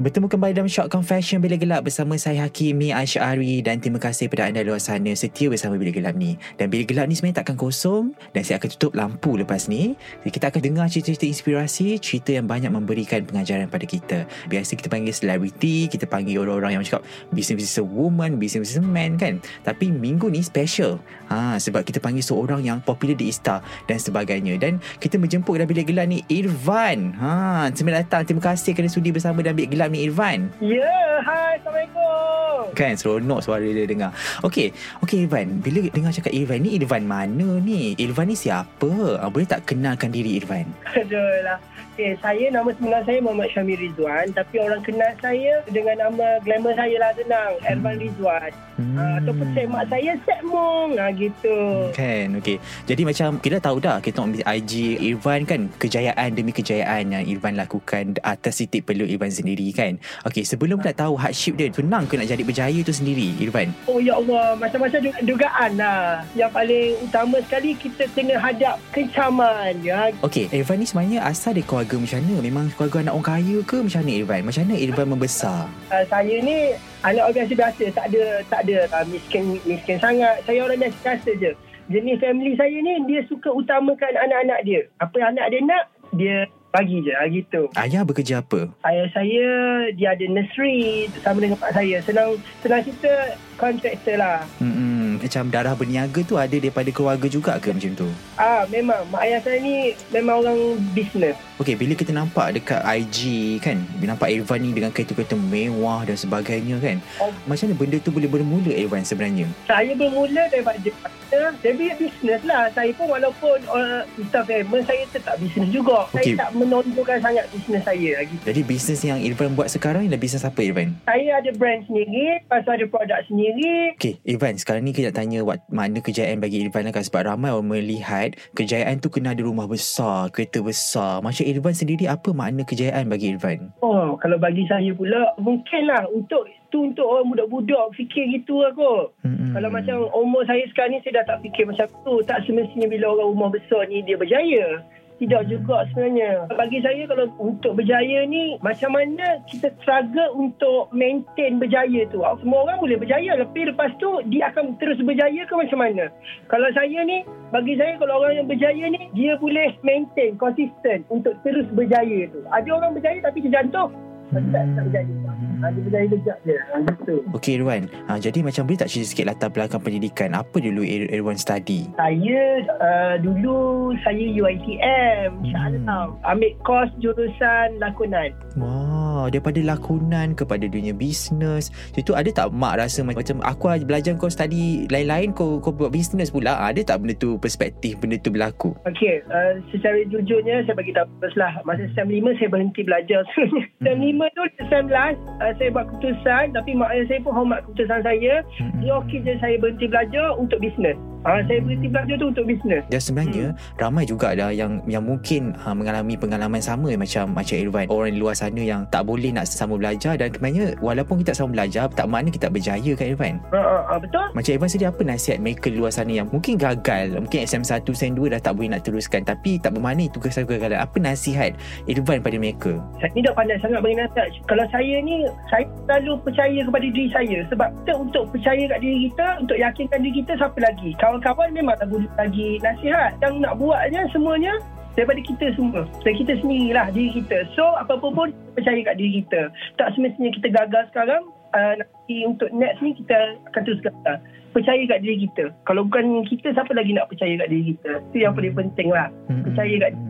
Bertemu kembali dalam Shock Confession Bilik Gelap bersama saya Hakimi Ash'ari dan terima kasih kepada anda luar sana setia bersama Bilik Gelap ni. Dan Bilik Gelap ni sebenarnya takkan kosong dan saya akan tutup lampu lepas ni. Jadi kita akan dengar cerita-cerita inspirasi, cerita yang banyak memberikan pengajaran pada kita. Biasa kita panggil selebriti, kita panggil orang-orang yang cakap business woman, business man kan. Tapi minggu ni special. Ha, sebab kita panggil seorang yang popular di Insta dan sebagainya. Dan kita menjemput dalam Bilik Gelap ni Irvan. Ha, selamat datang. Terima kasih kerana sudi bersama dalam Bilik Gelap ni Irvan. Ya, hai, Assalamualaikum. Kan seronok suara dia dengar. Okey, okey Irvan. Bila dengar cakap Irvan ni Irvan mana ni? Irvan ni siapa? Ah, boleh tak kenalkan diri Irvan? Aduh lah. Okay, saya nama sebenar saya Muhammad Syamir Rizwan tapi orang kenal saya dengan nama glamour saya lah senang Ervan Rizwan. Hmm. Uh, ataupun saya mak saya Setmong ha, gitu. Kan, okey. Jadi macam kita tahu dah kita tengok IG Irvan kan kejayaan demi kejayaan yang Irvan lakukan atas titik peluk Irvan sendiri kan. Okey, sebelum kita tahu hardship dia senang ke nak jadi berjaya tu sendiri Irvan? Oh ya Allah, macam-macam dugaan lah. Yang paling utama sekali kita kena hadap kecaman ya. Okey, Irvan ni sebenarnya asal dia keluarga macam mana? Memang keluarga anak orang kaya ke macam mana Irvan? Macam mana Irvan membesar? Uh, saya ni anak orang biasa biasa, tak ada tak ada uh, miskin miskin sangat. Saya orang biasa biasa je. Jenis family saya ni dia suka utamakan anak-anak dia. Apa yang anak dia nak, dia bagi je ah, gitu. Ayah bekerja apa? Ayah saya dia ada nursery sama dengan pak saya. Senang senang cerita kontraktor lah. Hmm, macam darah berniaga tu ada daripada keluarga juga ke macam tu? Ah, memang mak ayah saya ni memang orang bisnes. Okey, bila kita nampak dekat IG kan, bila nampak Irvan ni dengan kereta-kereta mewah dan sebagainya kan. Oh. Macam mana benda tu boleh bermula Irvan sebenarnya? Saya bermula daripada Jakarta. Saya bisnes lah. Saya pun walaupun uh, Insta famous, saya tetap bisnes juga. Okay. Saya tak menonjolkan sangat bisnes saya lagi. Jadi bisnes yang Irfan buat sekarang ialah bisnes apa Irfan? Saya ada brand sendiri, lepas ada produk sendiri. Okey, Irfan, sekarang ni kita nak tanya what, mana kejayaan bagi Irfan lah kan sebab ramai orang melihat kejayaan tu kena ada rumah besar, kereta besar. Macam Irfan sendiri apa makna kejayaan bagi Irfan? Oh, kalau bagi saya pula mungkinlah untuk tu untuk orang budak-budak fikir gitu lah kot. Hmm. Kalau macam umur saya sekarang ni saya dah tak fikir macam tu. Tak semestinya bila orang rumah besar ni dia berjaya. Tidak juga sebenarnya. Bagi saya kalau untuk berjaya ni macam mana kita struggle untuk maintain berjaya tu. Semua orang boleh berjaya tapi lepas tu dia akan terus berjaya ke macam mana? Kalau saya ni bagi saya kalau orang yang berjaya ni dia boleh maintain konsisten untuk terus berjaya tu. Ada orang berjaya tapi terjatuh. Tapi tak, tak berjaya. Kejap je. Gitu. Okey Irwan. Ha, jadi macam boleh tak cerita sikit latar belakang pendidikan? Apa dulu Ir- Irwan study? Saya uh, dulu saya UITM. Hmm. Ambil kos jurusan lakonan. Wow. Daripada lakonan kepada dunia bisnes. Itu ada tak mak rasa macam aku belajar kau study lain-lain kau kau buat bisnes pula. Ada tak benda tu perspektif benda tu berlaku? Okey. Uh, secara jujurnya saya bagi tahu lah. Masa SEM 5 saya berhenti belajar sebenarnya. SEM 5 tu SEM last uh, saya buat keputusan tapi mak ayah saya pun hormat keputusan saya hmm. dia okey je saya berhenti belajar untuk bisnes Ha, saya berhenti belajar tu untuk bisnes. Dan sebenarnya hmm. ramai juga ada yang yang mungkin ha, mengalami pengalaman sama macam macam Irvan. Orang di luar sana yang tak boleh nak sama belajar dan sebenarnya walaupun kita sama belajar tak makna kita berjaya kan Irvan. Ha, ha, ha, betul. Macam Irvan sendiri apa nasihat mereka di luar sana yang mungkin gagal, mungkin SM1, SM2 dah tak boleh nak teruskan tapi tak bermakna itu kegagalan. Apa nasihat Irvan pada mereka? Saya ni tak pandai sangat bagi nasihat. Kalau saya ni saya selalu percaya kepada diri saya sebab kita untuk percaya kat diri kita, untuk yakinkan diri kita siapa lagi? Kawan-kawan memang tak boleh bagi nasihat. Yang nak buatnya semuanya daripada kita semua. Dari kita sendirilah, diri kita. So, apa-apa pun percaya kat diri kita. Tak semestinya kita gagal sekarang, uh, nanti untuk next ni kita akan terus kata percaya kat diri kita. Kalau bukan kita, siapa lagi nak percaya kat diri kita? Itu yang paling penting lah. Percaya kat diri kita.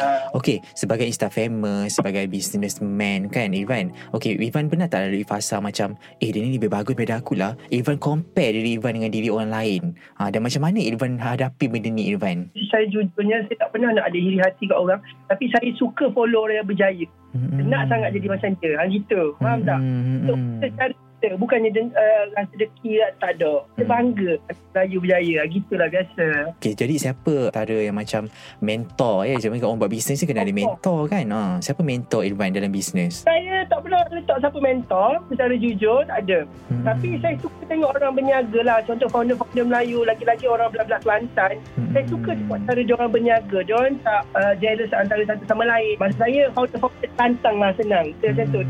Uh, Okay, sebagai Insta famous, sebagai businessman kan Irfan. Okay, Irfan pernah tak ada fasa macam, eh dia ni lebih bagus daripada aku lah. Irfan compare diri Irfan dengan diri orang lain. Ha, dan macam mana Irfan hadapi benda ni Irfan? saya jujurnya, saya tak pernah nak ada iri hati kat orang. Tapi saya suka follow orang yang berjaya. Hmm. Nak sangat jadi macam dia. Ha, gitu. Faham tak? Hmm. So, kita cari kita. Bukannya uh, rasa deki tak ada. Kita Hmm. bangga. Melayu berjaya. Gitulah biasa. Okay, jadi siapa antara yang macam mentor ya? Macam orang buat bisnes ni kena ada mentor kan? Ha, siapa mentor Irfan dalam bisnes? Saya tak pernah letak siapa mentor. Secara jujur, tak ada. Hmm. Tapi saya suka tengok orang berniaga lah. Contoh founder-founder Melayu, lagi-lagi orang belah-belah Kelantan. Hmm. Saya suka tengok cara dia orang berniaga. Dia orang tak uh, jealous antara satu sama lain. Maksud saya, founder-founder tantang lah senang. Saya macam tu.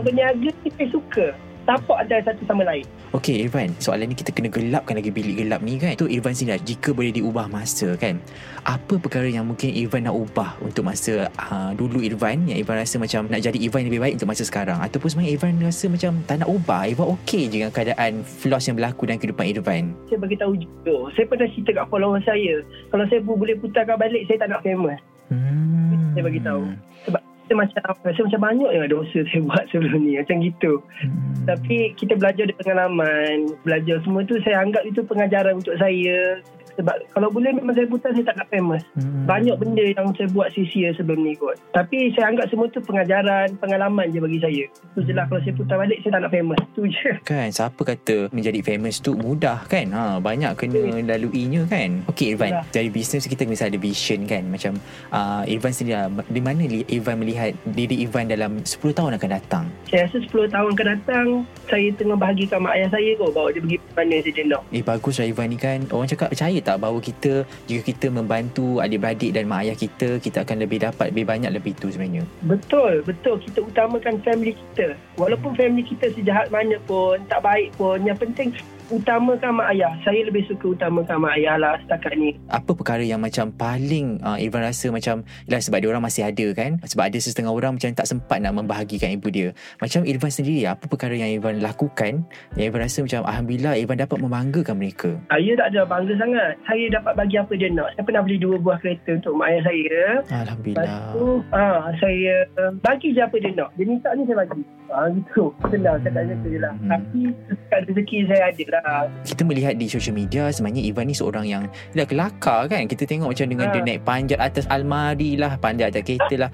Berniaga ni saya suka. Support antara satu sama lain. Okay Irfan Soalan ni kita kena gelapkan lagi bilik gelap ni kan Tu Irfan sini lah Jika boleh diubah masa kan Apa perkara yang mungkin Irfan nak ubah Untuk masa uh, dulu Irfan Yang Irfan rasa macam Nak jadi Irfan yang lebih baik Untuk masa sekarang Ataupun sebenarnya Irfan rasa macam Tak nak ubah Irfan okey je dengan keadaan Flaws yang berlaku dalam kehidupan Irfan Saya bagi tahu jujur. Saya pernah cerita kat follower saya. Kalau saya boleh putarkan balik, saya tak nak famous. hmm. Saya bagi tahu. Sebab saya macam saya macam banyak yang dosa saya buat sebelum ni macam gitu. Hmm. Tapi kita belajar dari pengalaman, belajar semua tu saya anggap itu pengajaran untuk saya. Sebab kalau boleh memang saya putar saya tak nak famous. Hmm. Banyak benda yang saya buat sia-sia sebelum ni kot. Tapi saya anggap semua tu pengajaran, pengalaman je bagi saya. Itu je lah kalau saya putar balik saya tak nak famous. Itu je. Kan siapa kata menjadi famous tu mudah kan ha banyak kena laluinya kan okey Irfan Yalah. dari bisnes kita mesti ada vision kan macam uh, Irfan sendiri lah, di mana Irfan melihat diri Irfan dalam 10 tahun akan datang Saya rasa 10 tahun akan datang, saya tengah bahagikan mak ayah saya kot bawa dia pergi mana saja nak. Eh bagus lah Irfan ni kan Orang cakap percaya tak Bahawa kita Jika kita membantu Adik-beradik dan mak ayah kita Kita akan lebih dapat Lebih banyak lebih tu sebenarnya Betul, betul. Kita utamakan family kita. Walaupun family kita sejahat mana pun, tak baik pun, yang penting utamakan mak ayah. Saya lebih suka utamakan mak ayah lah setakat ni. Apa perkara yang macam Paling uh, Irfan rasa macam Yalah sebab dia orang masih ada kan Sebab ada setengah orang Macam tak sempat nak membahagikan ibu dia Macam Irfan sendiri Apa perkara yang Irfan lakukan Yang Irfan rasa macam Alhamdulillah Irfan dapat membanggakan mereka Saya tak ada bangga sangat. Saya dapat bagi apa dia nak. Saya pernah beli dua buah kereta untuk mak ayah saya. Lepas Alhamdulillah tu, ha, saya bagi je apa dia nak. Dia minta ni saya bagi. Ha, gitu. Senang cakap macam tu je lah. Hmm. Tapi rezeki saya ada lah. kita melihat di social media sebenarnya Ivan ni seorang yang dah kelakar kan kita tengok macam dengan Ha. dia naik panjat atas almari lah panjat atas kereta lah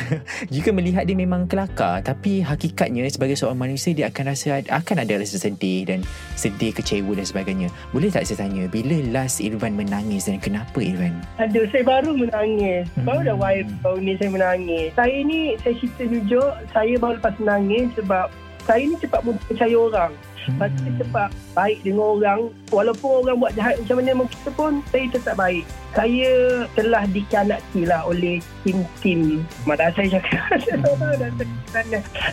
jika melihat dia memang kelakar tapi hakikatnya sebagai seorang manusia dia akan rasa akan ada rasa sedih dan sedih kecewa dan sebagainya boleh tak saya tanya bila last Irfan menangis dan kenapa Irfan Aduh, saya baru menangis. Baru dah Hmm. viral baru ni saya menangis. Saya ni, saya cerita jujur, saya baru lepas menangis sebab saya ni cepat percaya orang. Lepas tu saya cepat baik dengan orang. Walaupun orang buat jahat macam mana dengan kita pun, saya tetap baik. Saya telah dikhianati lah oleh tim-tim. Malah saya cakap.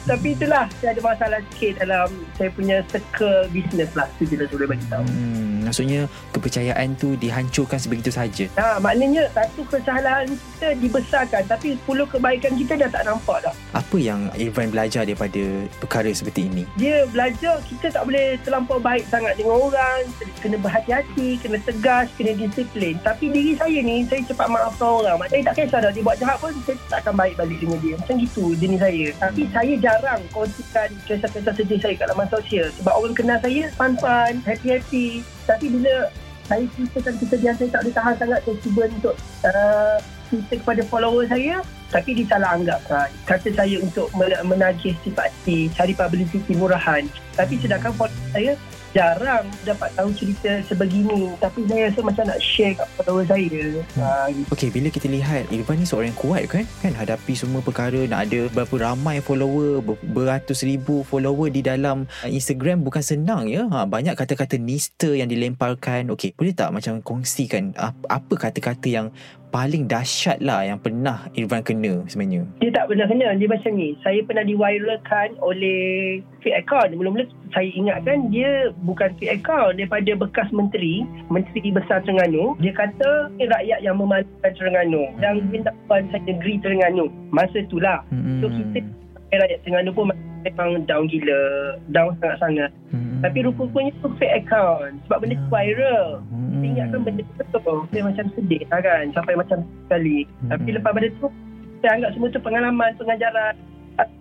Tapi itulah, saya ada masalah sikit dalam saya punya circle business lah. Lah saya boleh bagi tahu. hmm, maksudnya kepercayaan tu dihancurkan sebegitu saja Ha, maknanya satu kesalahan kita dibesarkan tapi 10 kebaikan kita dah tak nampak dah. apa yang Irfan belajar daripada perkara seperti ini Dia belajar kita tak boleh terlampau baik sangat dengan orang, kena berhati-hati, kena tegas, kena disiplin. Tapi diri saya ni, saya cepat maafkan orang. Saya tak kisah dah dia buat jahat pun, saya tak akan baik balik dengan dia. Macam gitu jenis saya. Tapi saya jarang kongsikan kisah-kisah sedih saya kat laman sosial. Sebab orang kenal saya, fun-fun, happy-happy. Tapi bila saya ceritakan kesedihan saya tak boleh tahan sangat, saya cuba untuk uh, cerita kepada follower saya tapi disalah anggapkan kata saya untuk men- menagih simpati cari publicity murahan tapi sedangkan follower saya jarang dapat tahu cerita sebegini tapi saya rasa macam nak share kat follower saya ha, gitu. Okey, bila kita lihat Irfan ni seorang yang kuat kan? Kan hadapi semua perkara nak ada berapa ramai follower, ber- beratus ribu follower di dalam uh, Instagram bukan senang ya. Ha, banyak kata-kata nista yang dilemparkan. Okey, boleh tak macam kongsikan apa, apa kata-kata yang paling dahsyat lah yang pernah Irfan kena sebenarnya? dia tak pernah kena. Dia macam ni. Saya pernah diviralkan oleh fake account. Mula-mula saya ingatkan dia bukan fake account. Daripada bekas menteri menteri besar Terengganu dia kata rakyat yang memalukan Terengganu. Dan minta puan saya negeri Terengganu. Masa itulah. Hmm. So kita rakyat Terengganu pun memang down gila. Down sangat-sangat. Hmm. Tapi rupa-rupanya tu fake account. Sebab benda tu viral. Hmm. Saya ingatkan benda tu betul. Saya macam sedih lah kan. Sampai macam sekali. Hmm. Tapi lepas benda tu, saya anggap semua tu pengalaman, pengajaran.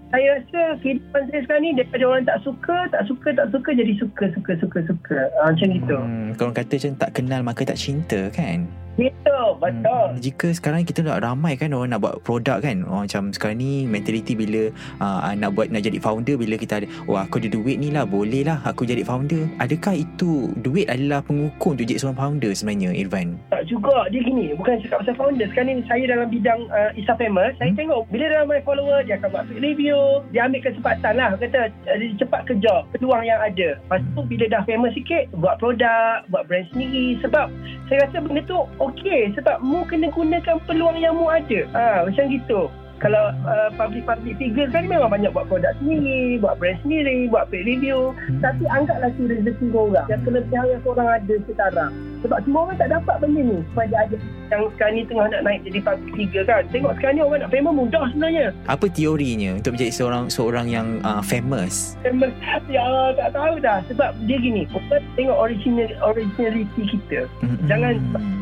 Saya rasa kehidupan saya sekarang ni daripada orang tak suka, tak suka, tak suka jadi suka, suka, suka, suka. Ha, macam gitu. Hmm. Kalau kata macam tak kenal maka tak cinta kan? Betul, betul. Hmm, jika sekarang kita nak ramai kan orang nak buat produk kan. Oh, macam sekarang ni mentality bila uh, nak buat nak jadi founder bila kita ada oh aku ada duit ni lah boleh lah aku jadi founder. Adakah itu duit adalah pengukur untuk jadi seorang founder sebenarnya Irfan? Tak juga. Dia gini, bukan cakap pasal founder. Sekarang ni saya dalam bidang uh, Isa Famous, hmm? saya tengok bila dia ramai follower dia akan buat review, dia ambil kesempatan lah kata dia cepat kerja peluang yang ada. Lepas tu bila dah famous sikit buat produk, buat brand sendiri sebab saya rasa benda tu okey sebab mu kena gunakan peluang yang mu ada. Ha, macam gitu kalau uh, public-public figure kan memang banyak buat produk sendiri, buat brand sendiri, buat paid review. Hmm. Tapi anggaplah tu rezeki orang. Yang kelebihan yang orang ada sekarang. Sebab semua orang tak dapat benda ni. Sebab dia ada yang sekarang ni tengah nak naik jadi public figure kan. Tengok sekarang ni orang nak famous mudah sebenarnya. Apa teorinya untuk menjadi seorang seorang yang uh, famous? Famous? Ya tak tahu dah. Sebab dia gini. Kita tengok original, originality kita. Hmm. Jangan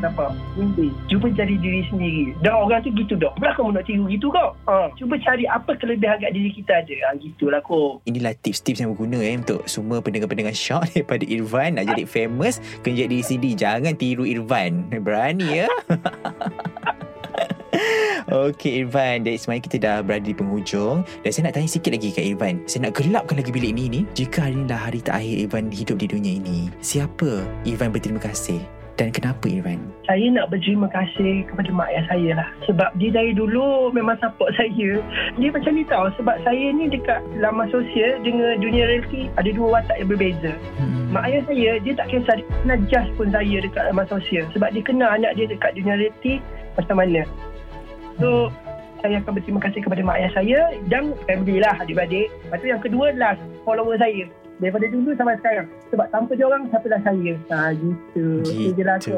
apa. Mimpi. Cuba jadi diri sendiri. Dan orang tu gitu dah. Berapa kamu nak tiru gitu kau? Ha, cuba cari apa kelebihan kat diri kita ada. Ha, gitulah kok. Inilah tips-tips yang berguna eh untuk semua pendengar-pendengar shock daripada Irfan nak jadi famous, kena jadi CD. Jangan tiru Irfan. Berani ya. Okey Irfan. Dari semuanya kita dah berada di penghujung. Dan saya nak tanya sikit lagi kat Irfan. Saya nak gelapkan lagi bilik ini ni. Jika hari ini adalah hari terakhir Irfan hidup di dunia ini Siapa Irfan berterima kasih dan kenapa Irfan? Saya nak berterima kasih kepada mak ayah saya lah. Sebab dia dari dulu memang support saya. Dia macam ni tau. Sebab saya ni dekat laman sosial dengan dunia reality ada dua watak yang berbeza. Hmm. Mak ayah saya, dia tak kisah. Dia kenal just pun saya dekat laman sosial. Sebab dia kenal anak dia dekat dunia reality macam mana. So, hmm. saya akan berterima kasih kepada mak ayah saya dan family lah adik-adik. Lepas tu yang kedua adalah follower saya daripada dulu sampai sekarang. Sebab tanpa dia orang siapalah saya? Ha, gitu. Gitu.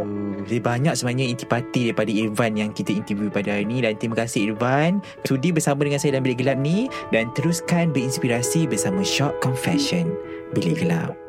jadi banyak sebenarnya intipati daripada Irfan yang kita interview pada hari ini dan terima kasih Irfan. Sudi bersama dengan saya dalam Bilik Gelap ni. Dan teruskan berinspirasi bersama Shock Confession. Bilik Gelap